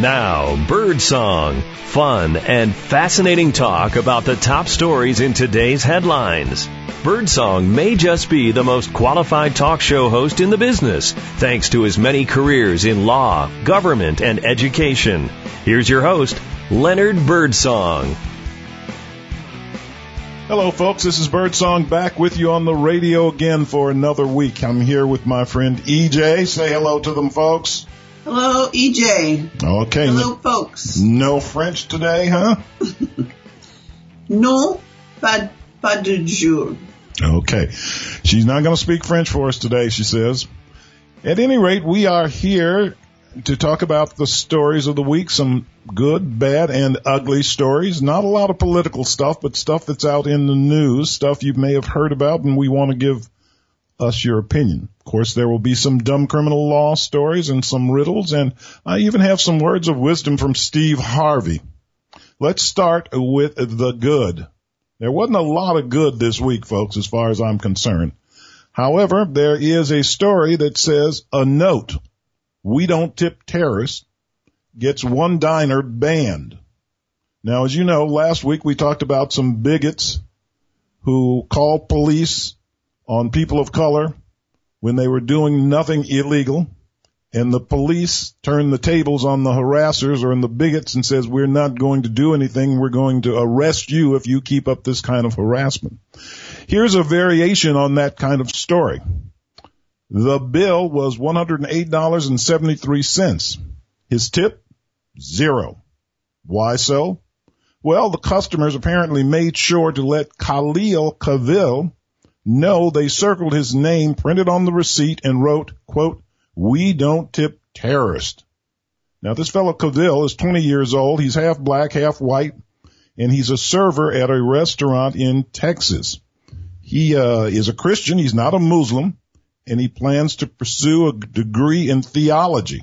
Now, Birdsong. Fun and fascinating talk about the top stories in today's headlines. Birdsong may just be the most qualified talk show host in the business, thanks to his many careers in law, government, and education. Here's your host, Leonard Birdsong. Hello, folks. This is Birdsong back with you on the radio again for another week. I'm here with my friend EJ. Say hello to them, folks. Hello, EJ. Okay. Hello, folks. No French today, huh? no, pas, pas de jour. Okay. She's not going to speak French for us today, she says. At any rate, we are here to talk about the stories of the week, some good, bad, and ugly stories. Not a lot of political stuff, but stuff that's out in the news, stuff you may have heard about, and we want to give us your opinion. Of course, there will be some dumb criminal law stories and some riddles, and I even have some words of wisdom from Steve Harvey. Let's start with the good. There wasn't a lot of good this week, folks, as far as I'm concerned. However, there is a story that says a note, we don't tip terrorists, gets one diner banned. Now, as you know, last week we talked about some bigots who called police on people of color when they were doing nothing illegal and the police turned the tables on the harassers or in the bigots and says we're not going to do anything. We're going to arrest you if you keep up this kind of harassment. Here's a variation on that kind of story. The bill was $108.73 his tip? Zero. Why so? Well the customers apparently made sure to let khalil Cavil no, they circled his name printed on the receipt and wrote, quote, we don't tip terrorists. Now this fellow Cavil is 20 years old. He's half black, half white, and he's a server at a restaurant in Texas. He uh, is a Christian. He's not a Muslim, and he plans to pursue a degree in theology.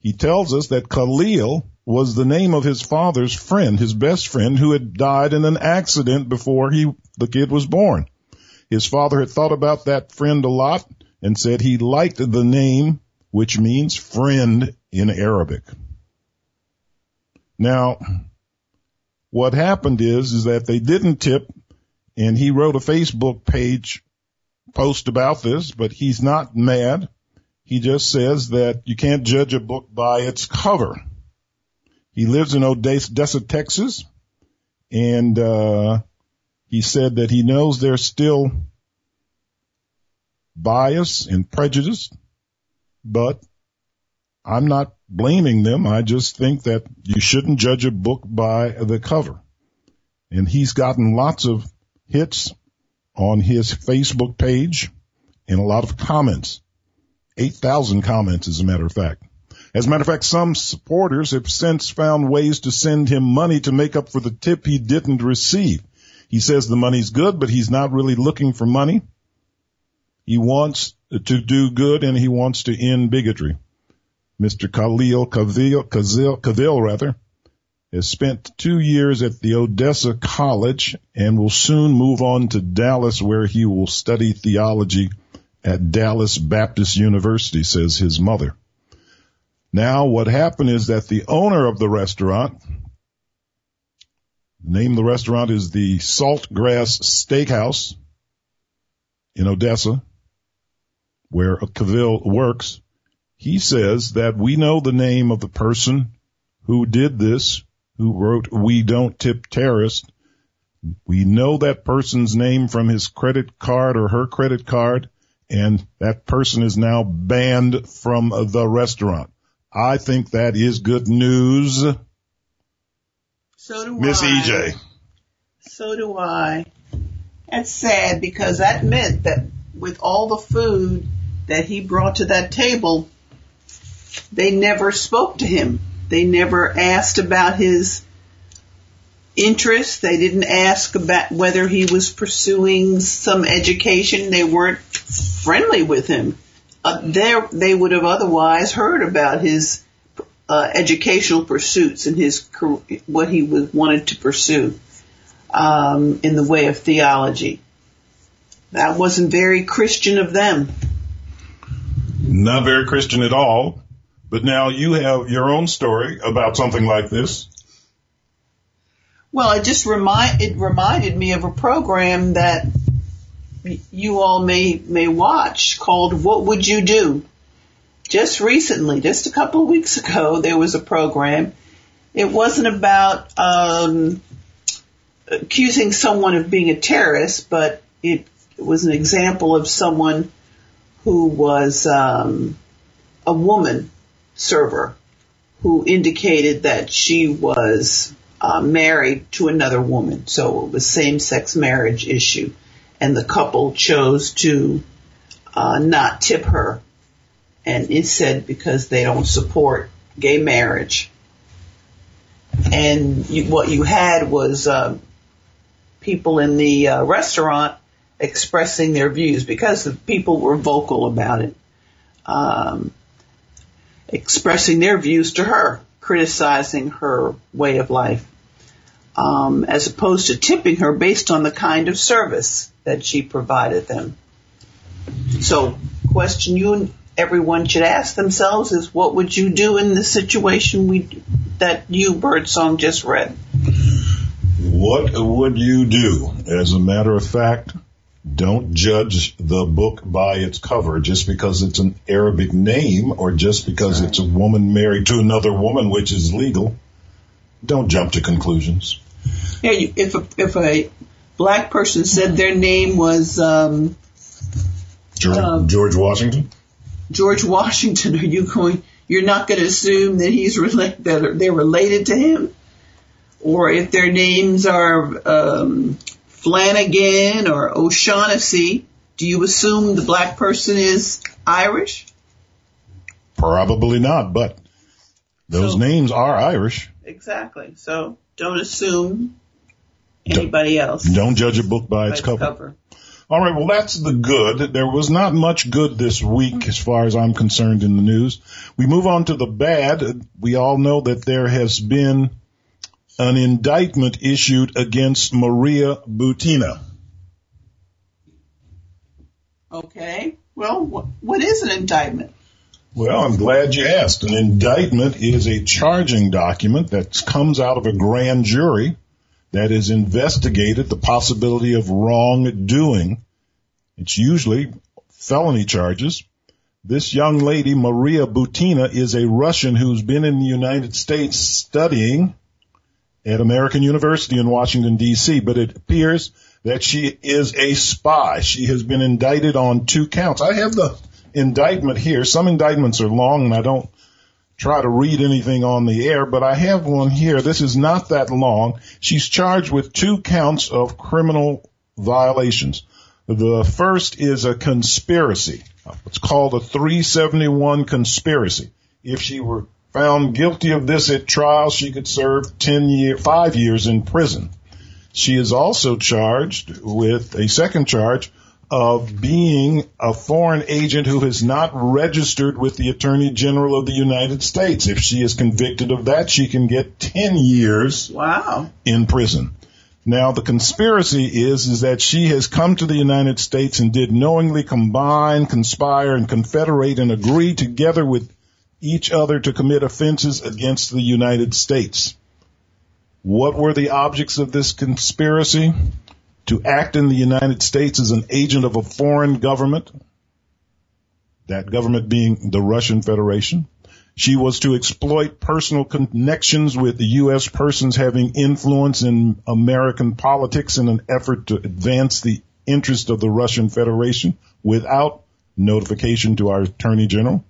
He tells us that Khalil was the name of his father's friend, his best friend, who had died in an accident before he the kid was born. His father had thought about that friend a lot and said he liked the name, which means friend in Arabic. Now, what happened is, is that they didn't tip and he wrote a Facebook page post about this, but he's not mad. He just says that you can't judge a book by its cover. He lives in Odessa, Texas, and uh, he said that he knows there's still bias and prejudice, but I'm not blaming them. I just think that you shouldn't judge a book by the cover. And he's gotten lots of hits on his Facebook page and a lot of comments. 8,000 comments as a matter of fact. As a matter of fact, some supporters have since found ways to send him money to make up for the tip he didn't receive. He says the money's good, but he's not really looking for money. He wants to do good and he wants to end bigotry. Mr. Khalil Cavil, Kazil, Cavil rather, has spent two years at the Odessa College and will soon move on to Dallas where he will study theology at Dallas Baptist University, says his mother. Now what happened is that the owner of the restaurant, name of the restaurant is the Saltgrass Steakhouse in Odessa, where Cavil works. He says that we know the name of the person who did this, who wrote, we don't tip terrorists. We know that person's name from his credit card or her credit card, and that person is now banned from the restaurant. I think that is good news. So do Miss I. EJ. So do I. That's sad because that meant that with all the food that he brought to that table, they never spoke to him. They never asked about his interests. They didn't ask about whether he was pursuing some education. They weren't friendly with him. Uh, there, they would have otherwise heard about his uh, educational pursuits and his what he was, wanted to pursue um, in the way of theology. That wasn't very Christian of them. Not very Christian at all. But now you have your own story about something like this. Well, it just remind it reminded me of a program that you all may may watch called "What Would You Do." Just recently, just a couple of weeks ago, there was a program. It wasn't about um, accusing someone of being a terrorist, but it, was an example of someone who was um, a woman server who indicated that she was uh, married to another woman. So it was same-sex marriage issue, and the couple chose to uh, not tip her, and it said because they don't support gay marriage. And you, what you had was uh, people in the uh, restaurant expressing their views because the people were vocal about it, um, expressing their views to her, criticizing her way of life, um, as opposed to tipping her based on the kind of service that she provided them. So, question you everyone should ask themselves is, what would you do in the situation we that you, Birdsong, just read? What would you do? As a matter of fact, don't judge the book by its cover just because it's an Arabic name or just because it's a woman married to another woman, which is legal. Don't jump to conclusions. Yeah, you, if a, if a black person said their name was um, George, Uh, George Washington? George Washington, are you going? You're not going to assume that he's related that they're related to him, or if their names are um, Flanagan or O'Shaughnessy, do you assume the black person is Irish? Probably not, but those So- names are Irish. Exactly. So don't assume anybody else. Don't judge a book by by its cover. All right, well, that's the good. There was not much good this week as far as I'm concerned in the news. We move on to the bad. We all know that there has been an indictment issued against Maria Butina. Okay. Well, what, what is an indictment? Well, I'm glad you asked. An indictment is a charging document that comes out of a grand jury that has investigated the possibility of wrongdoing. It's usually felony charges. This young lady, Maria Butina, is a Russian who's been in the United States studying at American University in Washington DC, but it appears that she is a spy. She has been indicted on two counts. I have the indictment here. Some indictments are long and I don't try to read anything on the air, but I have one here. This is not that long. She's charged with two counts of criminal violations. The first is a conspiracy. It's called a 371 conspiracy. If she were found guilty of this at trial, she could serve 10 year, five years in prison. She is also charged with a second charge of being a foreign agent who has not registered with the Attorney General of the United States. If she is convicted of that, she can get 10 years Wow. in prison. Now the conspiracy is, is that she has come to the United States and did knowingly combine, conspire, and confederate and agree together with each other to commit offenses against the United States. What were the objects of this conspiracy? To act in the United States as an agent of a foreign government, that government being the Russian Federation. She was to exploit personal connections with U.S. persons having influence in American politics in an effort to advance the interest of the Russian Federation without notification to our Attorney General.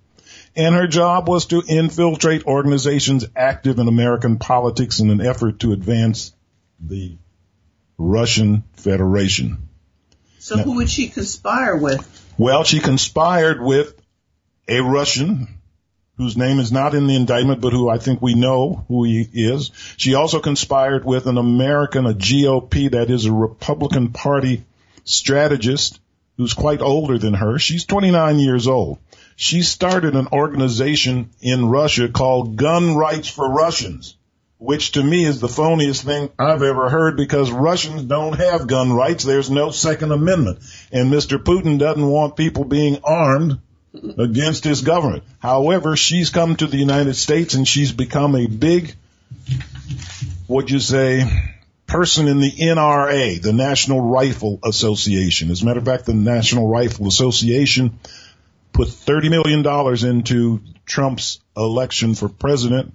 And her job was to infiltrate organizations active in American politics in an effort to advance the Russian Federation. So who would she conspire with? Well, she conspired with a Russian whose name is not in the indictment, but who I think we know who he is. She also conspired with an American, a GOP, that is a Republican Party strategist who's quite older than her. She's 29 years old. She started an organization in Russia called Gun Rights for Russians, which to me is the phoniest thing I've ever heard because Russians don't have gun rights. There's no Second Amendment. And Mr. Putin doesn't want people being armed against his government. However, she's come to the United States and she's become a big, what you say, person in the NRA, the National Rifle Association. As a matter of fact, the National Rifle Association put $30 million into Trump's election for president.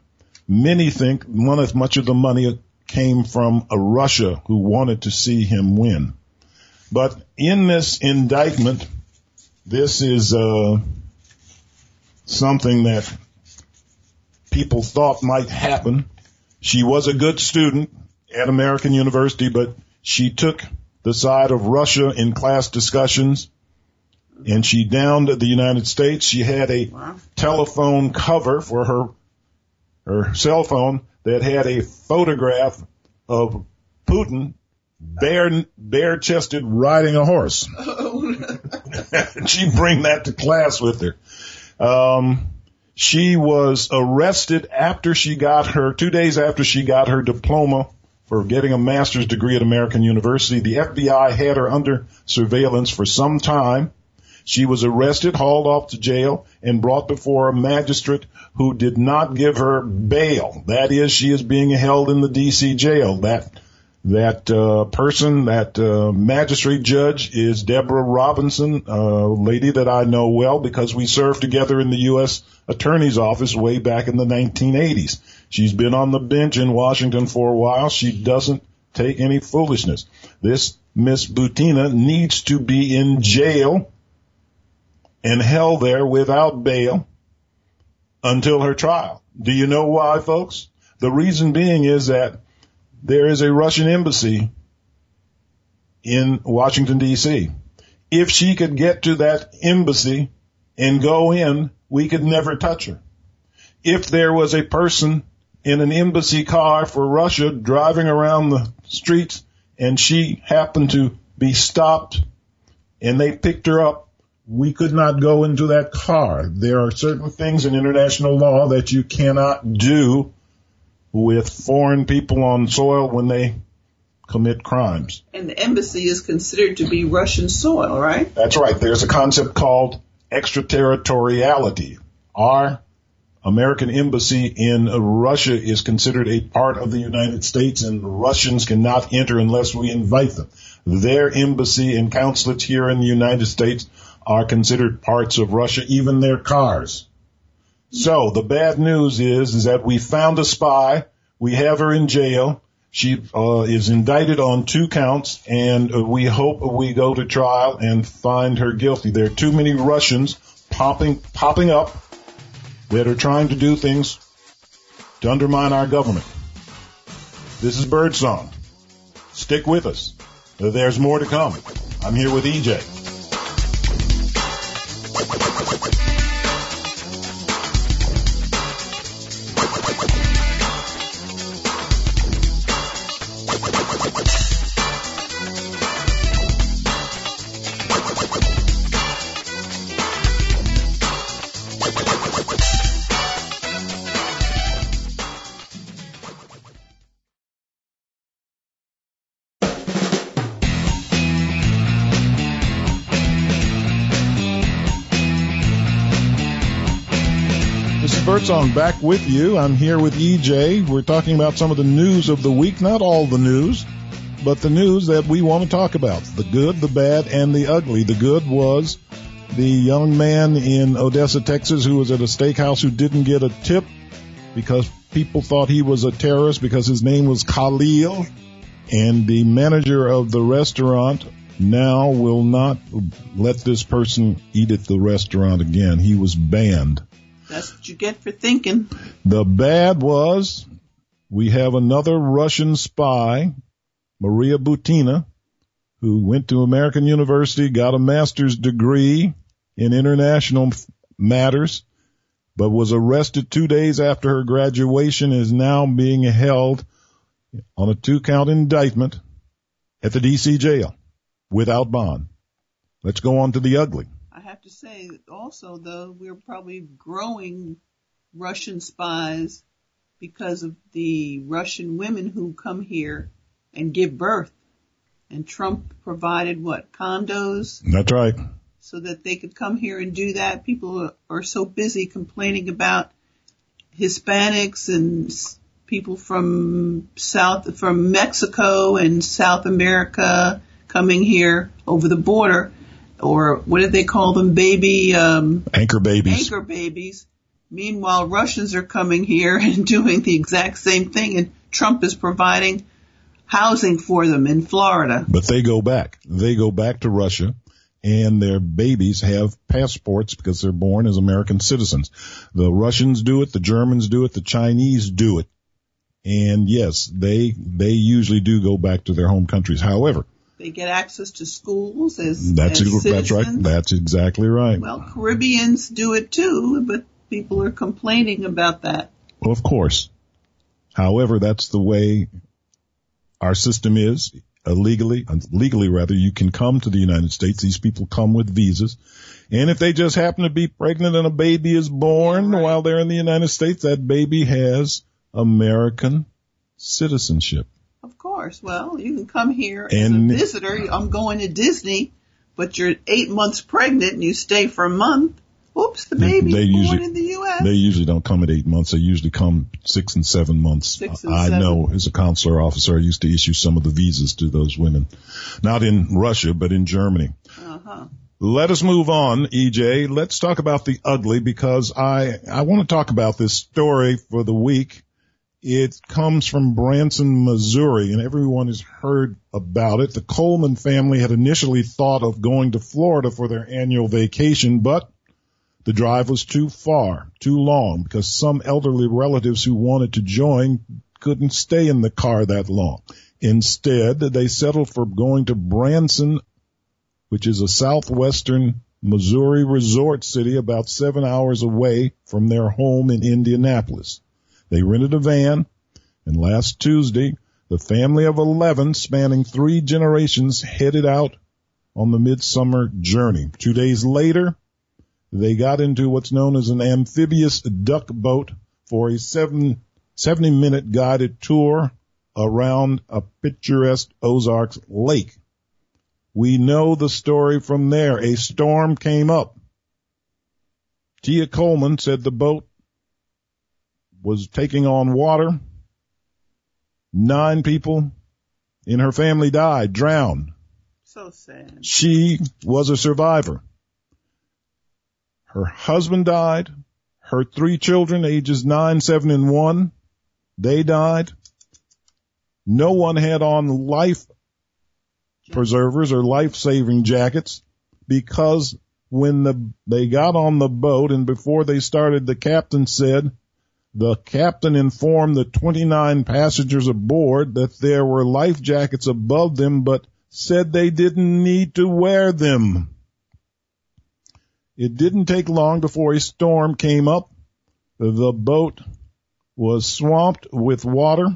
Many think one of much of the money came from a Russia who wanted to see him win. But in this indictment, this is uh, something that people thought might happen. She was a good student at American University, but she took the side of Russia in class discussions and she downed the United States. She had a telephone cover for her her cell phone that had a photograph of Putin bare bare chested riding a horse. she bring that to class with her. Um, she was arrested after she got her two days after she got her diploma for getting a master's degree at American University. The FBI had her under surveillance for some time. She was arrested, hauled off to jail, and brought before a magistrate who did not give her bail. That is, she is being held in the DC jail. That that uh, person, that uh, magistrate judge, is Deborah Robinson, a lady that I know well because we served together in the U.S. Attorney's Office way back in the 1980s. She's been on the bench in Washington for a while. She doesn't take any foolishness. This Miss Butina needs to be in jail and held there without bail until her trial. Do you know why, folks? The reason being is that there is a Russian embassy in Washington DC. If she could get to that embassy and go in, we could never touch her. If there was a person in an embassy car for Russia driving around the streets and she happened to be stopped and they picked her up we could not go into that car. There are certain things in international law that you cannot do with foreign people on soil when they commit crimes. And the embassy is considered to be Russian soil, right? That's right. There's a concept called extraterritoriality. Our American embassy in Russia is considered a part of the United States and Russians cannot enter unless we invite them. Their embassy and consulates here in the United States are considered parts of Russia, even their cars. So the bad news is, is that we found a spy. We have her in jail. She uh, is indicted on two counts, and uh, we hope we go to trial and find her guilty. There are too many Russians popping popping up that are trying to do things to undermine our government. This is Birdsong. Stick with us. There's more to come. I'm here with EJ. Birdsong back with you. I'm here with EJ. We're talking about some of the news of the week, not all the news, but the news that we want to talk about. The good, the bad, and the ugly. The good was the young man in Odessa, Texas who was at a steakhouse who didn't get a tip because people thought he was a terrorist because his name was Khalil and the manager of the restaurant now will not let this person eat at the restaurant again. He was banned. That's what you get for thinking. The bad was we have another Russian spy, Maria Butina, who went to American University, got a master's degree in international matters, but was arrested two days after her graduation is now being held on a two count indictment at the DC jail without bond. Let's go on to the ugly to say also though we're probably growing Russian spies because of the Russian women who come here and give birth. And Trump provided what condos? That's right. so that they could come here and do that. People are so busy complaining about Hispanics and people from South, from Mexico and South America coming here over the border, or what did they call them? Baby, um, Anchor babies. anchor babies. Meanwhile, Russians are coming here and doing the exact same thing and Trump is providing housing for them in Florida. But they go back. They go back to Russia and their babies have passports because they're born as American citizens. The Russians do it, the Germans do it, the Chinese do it. And yes, they, they usually do go back to their home countries. However, They get access to schools as, that's, as that's right. That's exactly right. Well, Caribbeans do it too, but people are complaining about that. Well, of course. However, that's the way our system is. Uh, Illegally, uh, legally rather, you can come to the United States. These people come with visas. And if they just happen to be pregnant and a baby is born right. while they're in the United States, that baby has American citizenship. Well, you can come here And- as a visitor. I'm going to Disney, but you're eight months pregnant and you stay for a month. Oops, the baby's they born usually- in the U.S. They usually don't come at eight months. They usually come six and seven months. Six and I seven. know as a consular officer, I used to issue some of the visas to those women. Not in Russia, but in Germany. uh-huh. Let us move on, EJ. Let's talk about the ugly because I, I want to talk about this story for the week. It comes from Branson, Missouri, and everyone has heard about it. The Coleman family had initially thought of going to Florida for their annual vacation, but the drive was too far, too long, because some elderly relatives who wanted to join couldn't stay in the car that long. Instead, they settled for going to Branson, which is a southwestern Missouri resort city about seven hours away from their home in Indianapolis. They rented a van, and last Tuesday, the family of 11 spanning three generations headed out on the midsummer journey. Two days later, they got into what's known as an amphibious duck boat for a seven, 70 minute guided tour around a picturesque Ozarks lake. We know the story from there. A storm came up. Tia Coleman said the boat was taking on water. Nine people in her family died, drowned. So sad. She was a survivor. Her husband died. Her three children, ages nine, seven, and one, they died. No one had on life preservers or life saving jackets because when the, they got on the boat and before they started, the captain said the captain informed the 29 passengers aboard that there were life jackets above them, but said they didn't need to wear them. It didn't take long before a storm came up. The boat was swamped with water.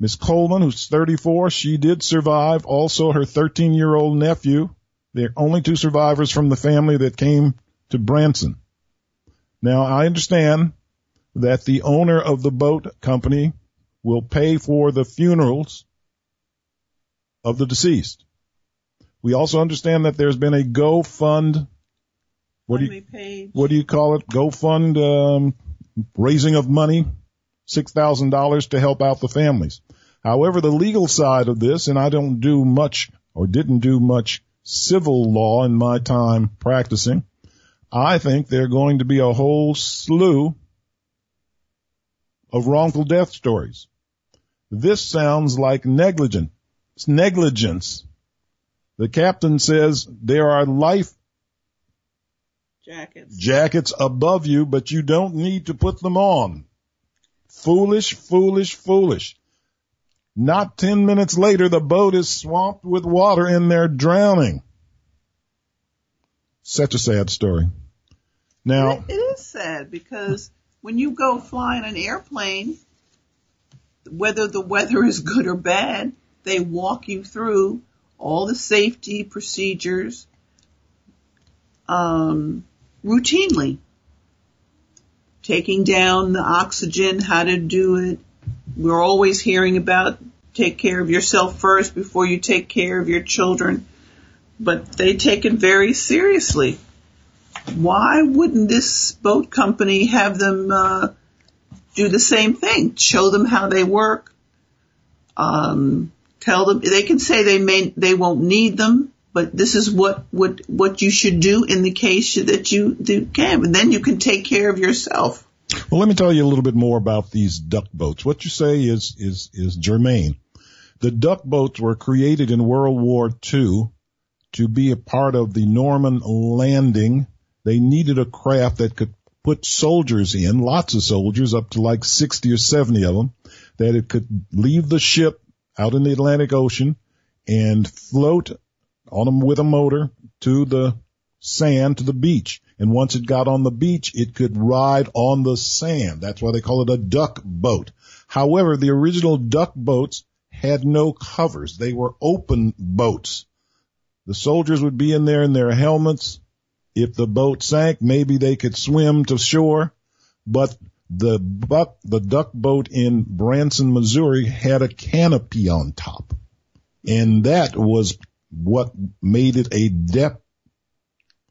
Miss Coleman, who's 34, she did survive. Also her 13 year old nephew. They're only two survivors from the family that came to Branson. Now I understand that the owner of the boat company will pay for the funerals of the deceased. We also understand that there's been a GoFund. What do you, page. what do you call it? GoFund, um, raising of money, $6,000 to help out the families. However, the legal side of this, and I don't do much or didn't do much civil law in my time practicing, I think there are going to be a whole slew of wrongful death stories. This sounds like negligent. It's negligence. The captain says there are life Jackets. jackets above you, but you don't need to put them on. Foolish, foolish, foolish. Not ten minutes later, the boat is swamped with water and they're drowning. Such a sad story. Now, It is sad because when you go fly in an airplane, whether the weather is good or bad, they walk you through all the safety procedures um, routinely. Taking down the oxygen, how to do it. We're always hearing about take care of yourself first before you take care of your children. but they take it very seriously. Why wouldn't this boat company have them uh, do the same thing? Show them how they work. Um, tell them they can say they may they won't need them, but this is what what what you should do in the case that you do can, and then you can take care of yourself. Well, let me tell you a little bit more about these duck boats. What you say is is is germane. The duck boats were created in World War II to be a part of the Norman landing. They needed a craft that could put soldiers in, lots of soldiers, up to like 60 or 70 of them, that it could leave the ship out in the Atlantic Ocean and float on them with a motor to the sand, to the beach. And once it got on the beach, it could ride on the sand. That's why they call it a duck boat. However, the original duck boats had no covers. They were open boats. The soldiers would be in there in their helmets. If the boat sank, maybe they could swim to shore, but the buck, the duck boat in Branson, Missouri had a canopy on top. And that was what made it a death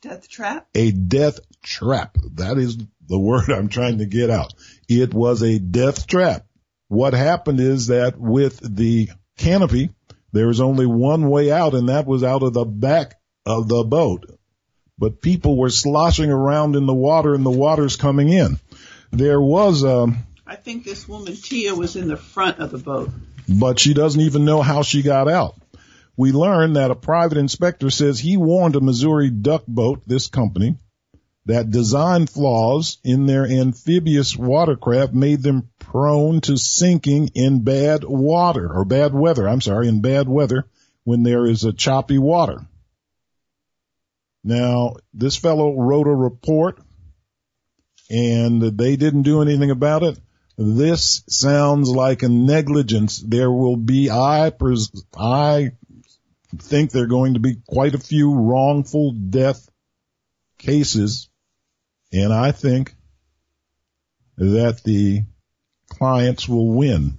Death trap? A death trap. That is the word I'm trying to get out. It was a death trap. What happened is that with the canopy, there was only one way out and that was out of the back of the boat. But people were sloshing around in the water and the water's coming in. There was a. I think this woman Tia was in the front of the boat. But she doesn't even know how she got out we learned that a private inspector says he warned a Missouri duck boat, this company, that design flaws in their amphibious watercraft made them prone to sinking in bad water or bad weather. I'm sorry, in bad weather when there is a choppy water. Now, this fellow wrote a report and they didn't do anything about it. This sounds like a negligence. There will be, I, pres- I think there are going to be quite a few wrongful death cases. And I think that the clients will win.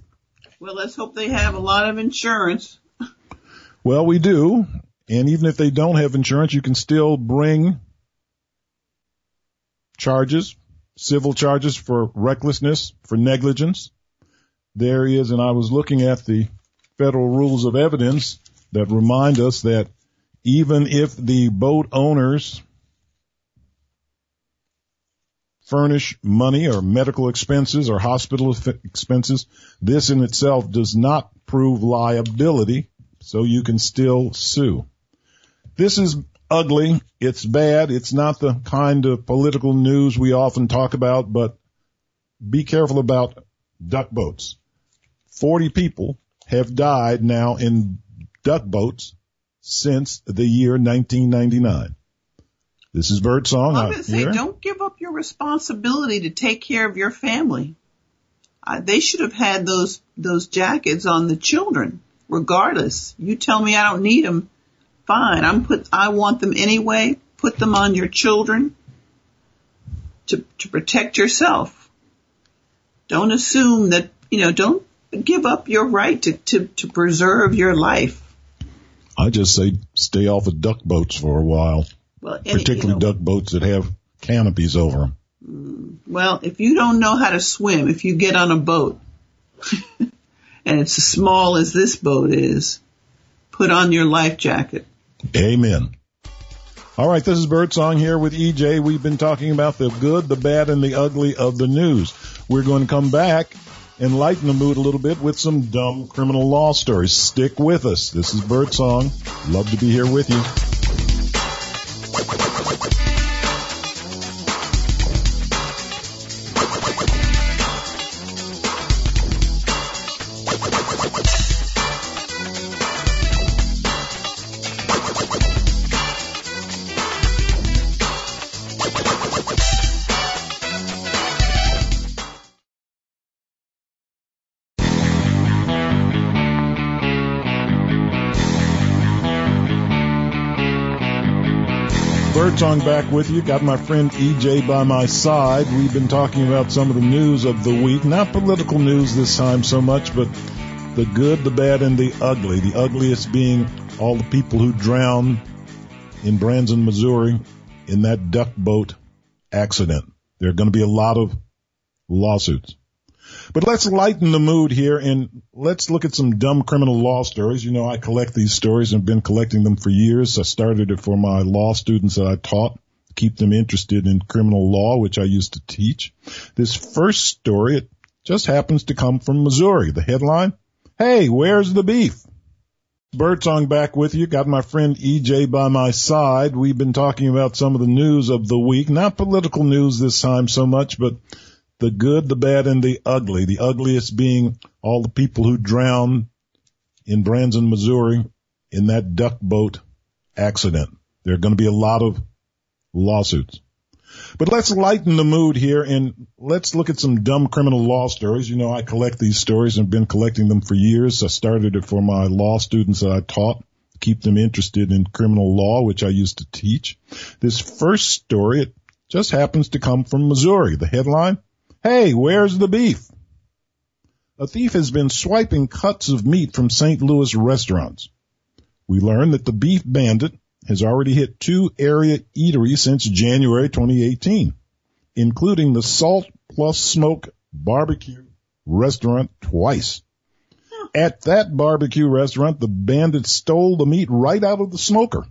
Well, let's hope they have a lot of insurance. well, we do. And even if they don't have insurance, you can still bring charges, civil charges for recklessness, for negligence. There is, and I was looking at the federal rules of evidence that remind us that even if the boat owners furnish money or medical expenses or hospital expenses, this in itself does not prove liability, so you can still sue. This is ugly. It's bad. It's not the kind of political news we often talk about, but be careful about duck boats. 40 people have died now in duck boats since the year 1999. This is Birdsong. I'm going to say, don't give up your responsibility to take care of your family. Uh, they should have had those those jackets on the children, regardless. You tell me I don't need them, fine. I'm put. I want them anyway. Put them on your children to to protect yourself. Don't assume that you know. Don't give up your right to to to preserve your life. I just say stay off of duck boats for a while. Well, any, particularly you know, duck boats that have canopies over them. Mm, well, if you don't know how to swim, if you get on a boat and it's as small as this boat is, put on your life jacket. Amen. All right, this is Birdsong here with EJ. We've been talking about the good, the bad, and the ugly of the news. We're going to come back and lighten the mood a little bit with some dumb criminal law stories. Stick with us. This is Birdsong. Love to be here with you. Birdsong back with you. Got my friend EJ by my side. We've been talking about some of the news of the week. Not political news this time so much, but the good, the bad, and the ugly. The ugliest being all the people who drowned in Branson, Missouri in that duck boat accident. There are going to be a lot of lawsuits. But let's lighten the mood here and let's look at some dumb criminal law stories. You know, I collect these stories and have been collecting them for years. I started it for my law students that I taught, keep them interested in criminal law, which I used to teach. This first story, it just happens to come from Missouri. The headline, Hey, where's the beef? Birdsong back with you. Got my friend EJ by my side. We've been talking about some of the news of the week. Not political news this time so much, but the good, the bad, and the ugly. The ugliest being all the people who drowned in Branson, Missouri in that duck boat accident. There are going to be a lot of lawsuits. But let's lighten the mood here and let's look at some dumb criminal law stories. You know, I collect these stories and have been collecting them for years. I started it for my law students that I taught, keep them interested in criminal law, which I used to teach. This first story, it just happens to come from Missouri. The headline, Hey, where's the beef? A thief has been swiping cuts of meat from St. Louis restaurants. We learn that the beef bandit has already hit two area eateries since January 2018, including the Salt Plus Smoke barbecue restaurant twice. At that barbecue restaurant, the bandit stole the meat right out of the smoker.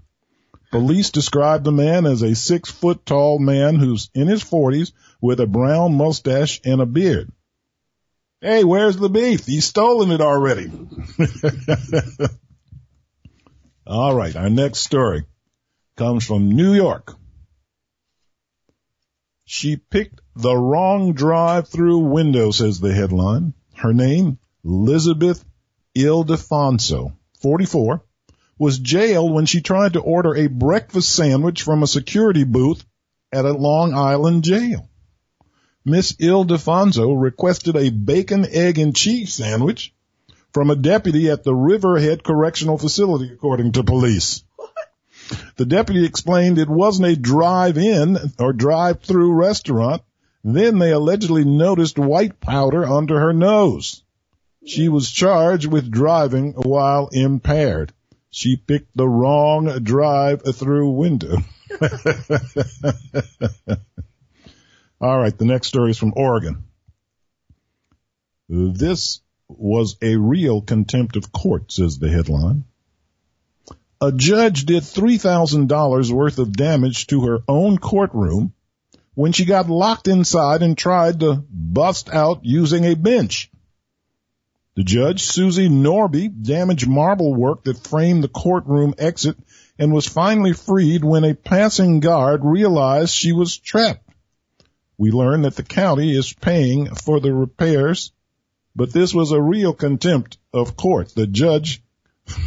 Police described the man as a six foot tall man who's in his forties with a brown mustache and a beard. Hey, where's the beef? He's stolen it already. All right, our next story comes from New York. She picked the wrong drive-through window, says the headline. Her name, Elizabeth Ildefonso, 44, was jailed when she tried to order a breakfast sandwich from a security booth at a Long Island jail. Miss Ildefonso requested a bacon, egg, and cheese sandwich from a deputy at the Riverhead Correctional Facility, according to police. The deputy explained it wasn't a drive-in or drive-through restaurant. Then they allegedly noticed white powder under her nose. She was charged with driving while impaired. She picked the wrong drive-through window. All right, the next story is from Oregon. This was a real contempt of court, says the headline. A judge did $3,000 worth of damage to her own courtroom when she got locked inside and tried to bust out using a bench. The judge, Susie Norby, damaged marble work that framed the courtroom exit and was finally freed when a passing guard realized she was trapped. We learned that the county is paying for the repairs, but this was a real contempt of court. The judge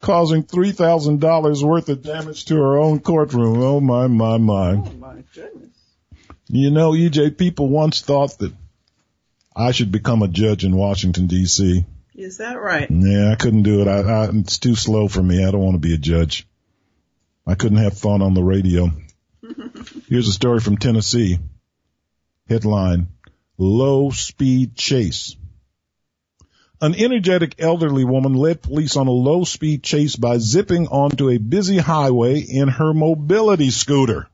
causing $3,000 worth of damage to her own courtroom. Oh my, my, my. Oh my goodness. You know, EJ, people once thought that I should become a judge in Washington DC. Is that right? Yeah, I couldn't do it. I, I, it's too slow for me. I don't want to be a judge. I couldn't have fun on the radio. Here's a story from Tennessee. Headline, low speed chase. An energetic elderly woman led police on a low speed chase by zipping onto a busy highway in her mobility scooter.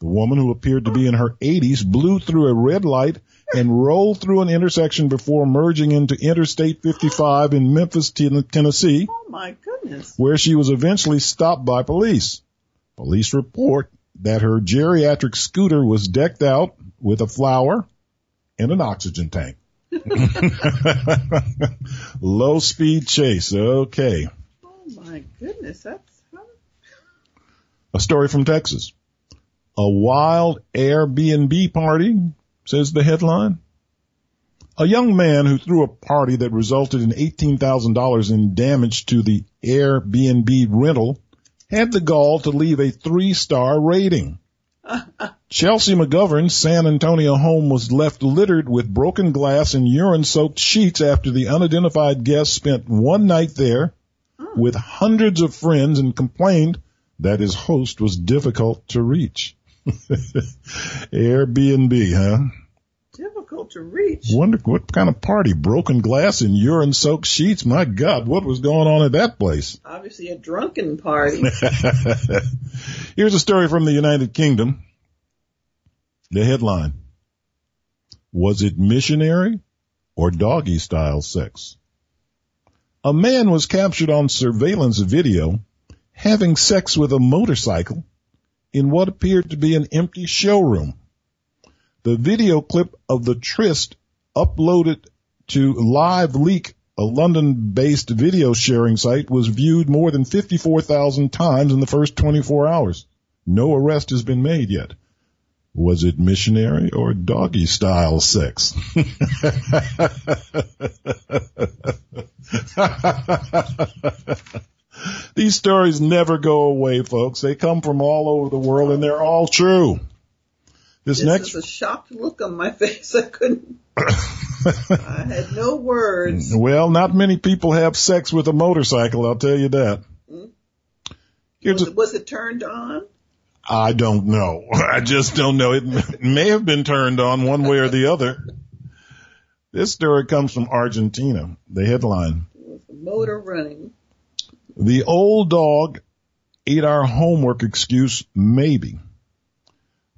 The woman who appeared to be in her 80s blew through a red light and rolled through an intersection before merging into Interstate 55 in Memphis, Tennessee. Oh my goodness. Where she was eventually stopped by police. Police report that her geriatric scooter was decked out with a flower and an oxygen tank. Low speed chase. Okay. Oh my goodness. That's a story from Texas. A wild Airbnb party, says the headline. A young man who threw a party that resulted in $18,000 in damage to the Airbnb rental had the gall to leave a three star rating. Chelsea McGovern's San Antonio home was left littered with broken glass and urine soaked sheets after the unidentified guest spent one night there hmm. with hundreds of friends and complained that his host was difficult to reach. Airbnb, huh? difficult to reach. Wonder what kind of party? Broken glass and urine soaked sheets? My God, what was going on at that place? Obviously a drunken party. Here's a story from the United Kingdom. The headline. Was it missionary or doggy style sex? A man was captured on surveillance video having sex with a motorcycle in what appeared to be an empty showroom. The video clip of the tryst uploaded to Live Leak, a London-based video sharing site, was viewed more than 54,000 times in the first 24 hours. No arrest has been made yet. Was it missionary or doggy style sex? These stories never go away, folks. They come from all over the world and they're all true. This, this next, is a shocked look on my face. I couldn't, I had no words. well, not many people have sex with a motorcycle, I'll tell you that. Hmm? Here's Was a, it, was it turned on? I don't know. I just don't know. It may have been turned on one way or the other. This story comes from Argentina. The headline, motor running? The old dog ate our homework excuse, maybe.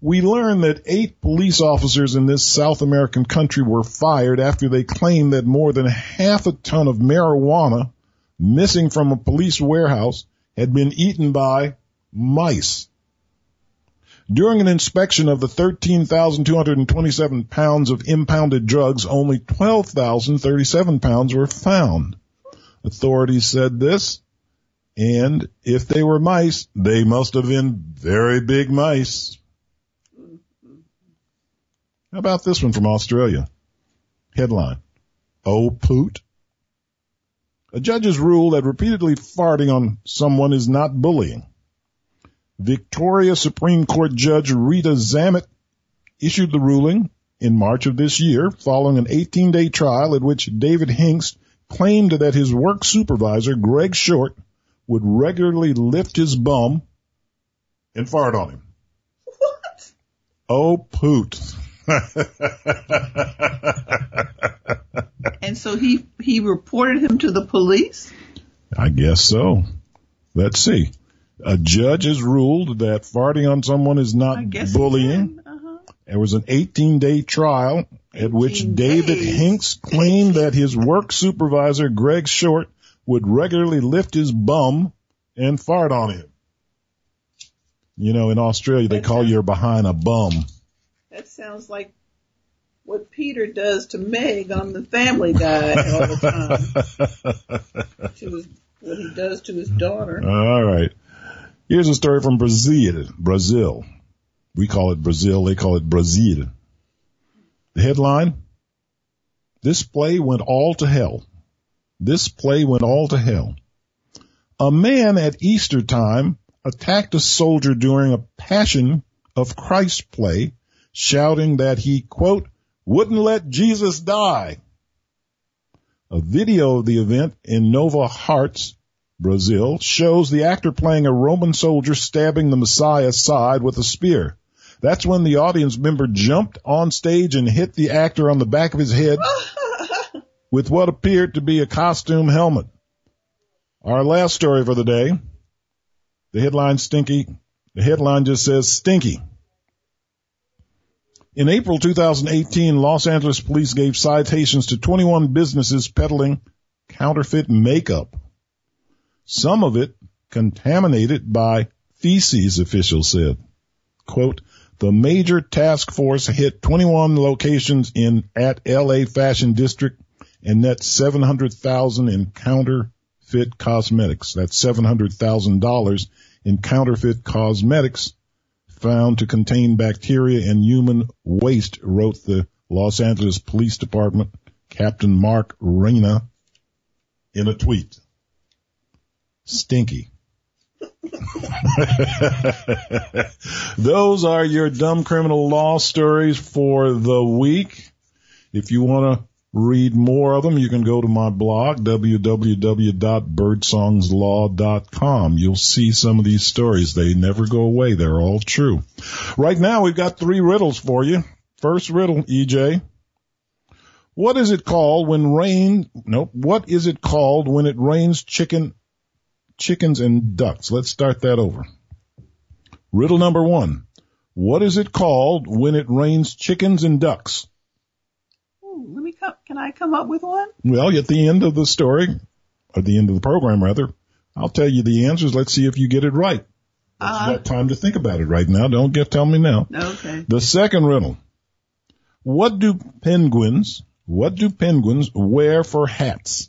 We learned that eight police officers in this South American country were fired after they claimed that more than half a ton of marijuana missing from a police warehouse had been eaten by mice. During an inspection of the 13,227 pounds of impounded drugs, only 12,037 pounds were found. Authorities said this, and if they were mice, they must have been very big mice. How about this one from Australia? Headline. Oh poot. A judge's rule that repeatedly farting on someone is not bullying. Victoria Supreme Court Judge Rita Zammit issued the ruling in March of this year following an 18 day trial at which David Hingst claimed that his work supervisor, Greg Short, would regularly lift his bum and fart on him. What? Oh poot. And so he, he reported him to the police? I guess so. Let's see. A judge has ruled that farting on someone is not bullying. Uh-huh. There was an 18 day trial at which 18 David days. Hingst claimed that his work supervisor, Greg Short, would regularly lift his bum and fart on him. You know, in Australia, they call your behind a bum. That sounds like what Peter does to Meg on the Family Guy all the time. to his, what he does to his daughter. All right. Here's a story from Brazil. Brazil. We call it Brazil. They call it Brazil. The headline. This play went all to hell. This play went all to hell. A man at Easter time attacked a soldier during a Passion of Christ play, shouting that he, quote, wouldn't let Jesus die. A video of the event in Nova Hartz, Brazil, shows the actor playing a Roman soldier stabbing the Messiah's side with a spear. That's when the audience member jumped on stage and hit the actor on the back of his head with what appeared to be a costume helmet. Our last story for the day. The headline stinky. The headline just says stinky. In April 2018, Los Angeles police gave citations to 21 businesses peddling counterfeit makeup. Some of it contaminated by feces, officials said. Quote, the major task force hit 21 locations in at LA Fashion District and net 700,000 in counterfeit cosmetics. That's $700,000 in counterfeit cosmetics found to contain bacteria and human waste, wrote the Los Angeles Police Department Captain Mark Reyna in a tweet. Stinky. Those are your dumb criminal law stories for the week. If you want to read more of them, you can go to my blog, www.birdsongslaw.com. You'll see some of these stories. They never go away. They're all true. Right now, we've got three riddles for you. First riddle, EJ. What is it called when rain, no, what is it called when it rains chicken, chickens and ducks? Let's start that over. Riddle number one. What is it called when it rains chickens and ducks? Ooh, come. Can I come up with one? Well, at the end of the story, or the end of the program rather, I'll tell you the answers. Let's see if you get it right. Uh-huh. You got time to think about it right now. Don't get tell me now. Okay. The second riddle. What do penguins, what do penguins wear for hats?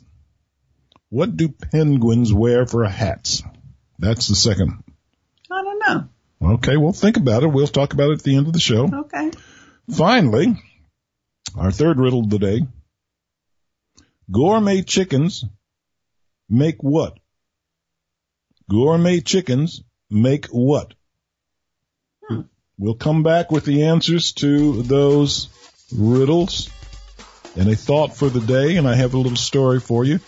What do penguins wear for hats? That's the second. I don't know. Okay, well think about it. We'll talk about it at the end of the show. Okay. Finally, our third riddle of the day. Gourmet chickens make what? Gourmet chickens make what? We'll come back with the answers to those riddles and a thought for the day, and I have a little story for you.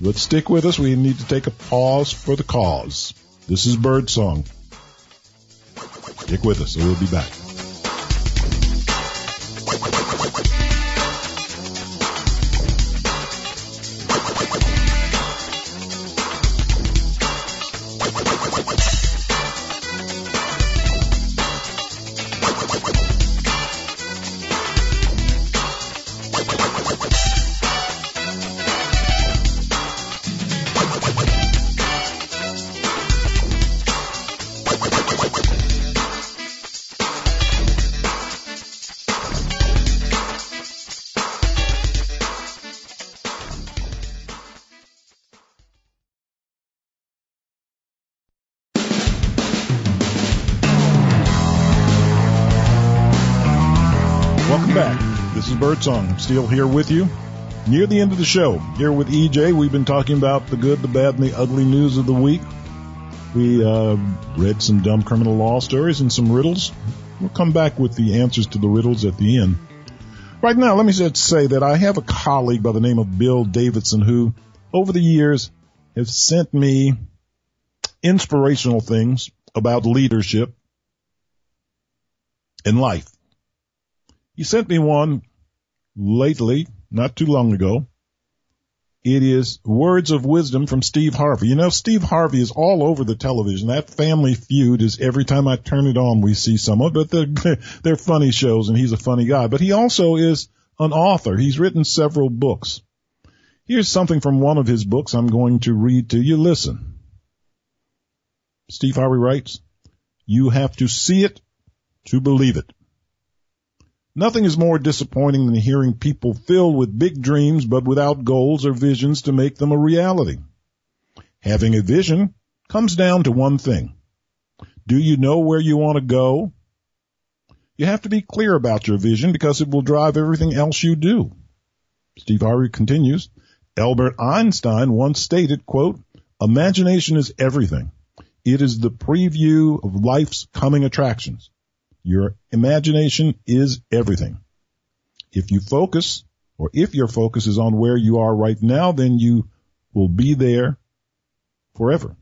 But stick with us. We need to take a pause for the cause. This is Birdsong. Stick with us, we'll be back. I'm still here with you. Near the end of the show, here with EJ, we've been talking about the good, the bad, and the ugly news of the week. We uh, read some dumb criminal law stories and some riddles. We'll come back with the answers to the riddles at the end. Right now, let me just say that I have a colleague by the name of Bill Davidson who, over the years, has sent me inspirational things about leadership in life. He sent me one lately, not too long ago. It is words of wisdom from Steve Harvey. You know, Steve Harvey is all over the television. That family feud is every time I turn it on, we see someone, but they're, they're funny shows and he's a funny guy, but he also is an author. He's written several books. Here's something from one of his books I'm going to read to you. Listen. Steve Harvey writes, you have to see it to believe it. Nothing is more disappointing than hearing people filled with big dreams but without goals or visions to make them a reality. Having a vision comes down to one thing. Do you know where you want to go? You have to be clear about your vision because it will drive everything else you do. Steve Harvey continues, Albert Einstein once stated, quote, imagination is everything. It is the preview of life's coming attractions. Your imagination is everything. If you focus, or if your focus is on where you are right now, then you will be there forever.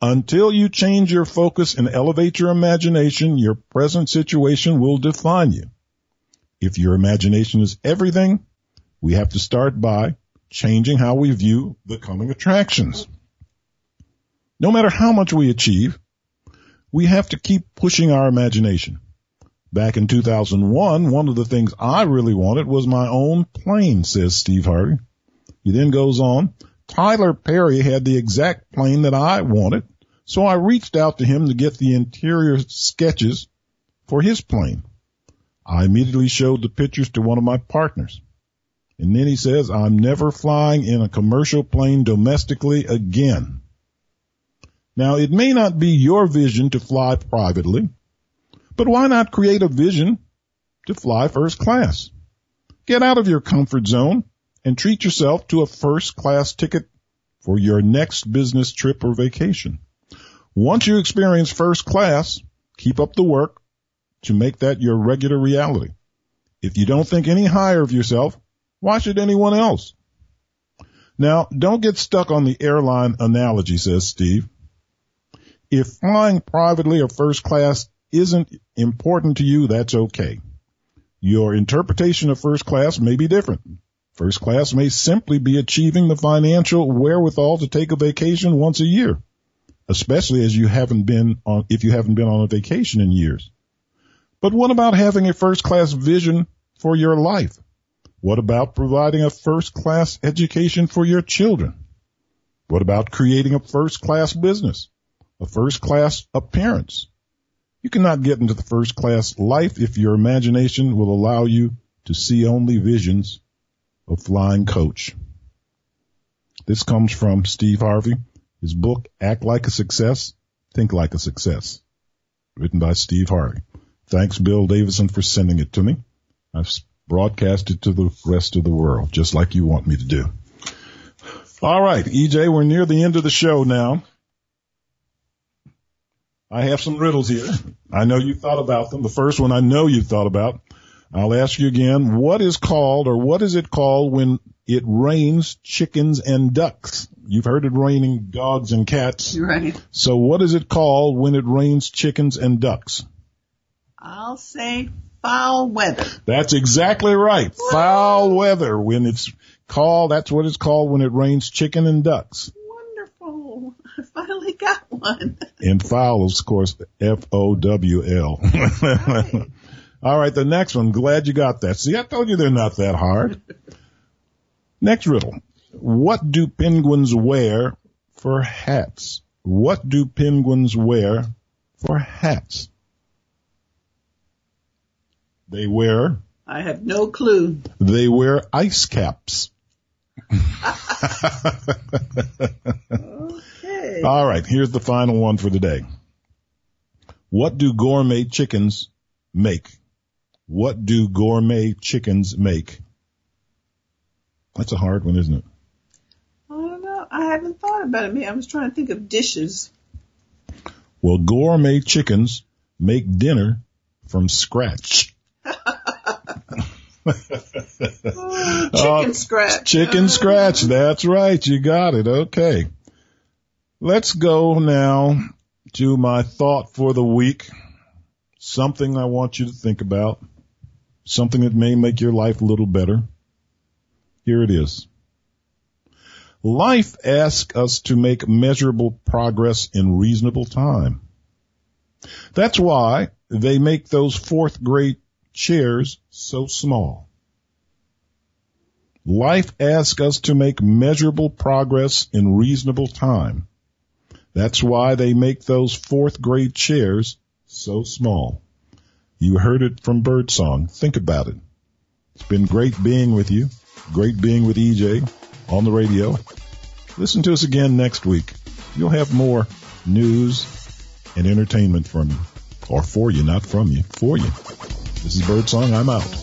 Until you change your focus and elevate your imagination, your present situation will define you. If your imagination is everything, we have to start by changing how we view the coming attractions. No matter how much we achieve, we have to keep pushing our imagination. Back in 2001, one of the things I really wanted was my own plane, says Steve Harvey. He then goes on, Tyler Perry had the exact plane that I wanted, so I reached out to him to get the interior sketches for his plane. I immediately showed the pictures to one of my partners. And then he says, I'm never flying in a commercial plane domestically again. Now, it may not be your vision to fly privately, but why not create a vision to fly first class? Get out of your comfort zone and treat yourself to a first class ticket for your next business trip or vacation. Once you experience first class, keep up the work to make that your regular reality. If you don't think any higher of yourself, why should anyone else? Now, don't get stuck on the airline analogy, says Steve. If flying privately or first class isn't important to you, that's okay. Your interpretation of first class may be different. First class may simply be achieving the financial wherewithal to take a vacation once a year, especially as you haven't been on, if you haven't been on a vacation in years. But what about having a first class vision for your life? What about providing a first class education for your children? What about creating a first class business? A first class appearance? You cannot get into the first class life if your imagination will allow you to see only visions of flying coach. This comes from Steve Harvey. His book, Act Like a Success, Think Like a Success, written by Steve Harvey. Thanks, Bill Davison, for sending it to me. I've broadcast it to the rest of the world, just like you want me to do. All right, EJ, we're near the end of the show now. I have some riddles here. I know you thought about them. The first one I know you thought about. I'll ask you again. What is called or what is it called when it rains chickens and ducks? You've heard it raining dogs and cats. Right. So what is it called when it rains chickens and ducks? I'll say foul weather. That's exactly right. Foul weather. When it's called, that's what it's called when it rains chicken and ducks. I finally got one. And foul of course, F-O-W-L. Right. All right, the next one. Glad you got that. See, I told you they're not that hard. Next riddle. What do penguins wear for hats? What do penguins wear for hats? They wear, I have no clue. they wear ice caps. Oh. Okay. All right, here's the final one for the day. What do gourmet chickens make? What do gourmet chickens make? That's a hard one, isn't it? I don't know. I haven't thought about it. Man, I was trying to think of dishes. Well, gourmet chickens make dinner from scratch. Oh, chicken Uh, scratch. Chicken scratch. That's right. You got it. Okay. Let's go now to my thought for the week. Something I want you to think about. Something that may make your life a little better. Here it is. Life asks us to make measurable progress in reasonable time. That's why they make those fourth grade chairs so small. Life asks us to make measurable progress in reasonable time. That's why they make those fourth grade chairs so small. You heard it from Birdsong. Think about it. It's been great being with you. Great being with EJ on the radio. Listen to us again next week. You'll have more news and entertainment from you. Or for you, not from you. For you. This is Birdsong. I'm out.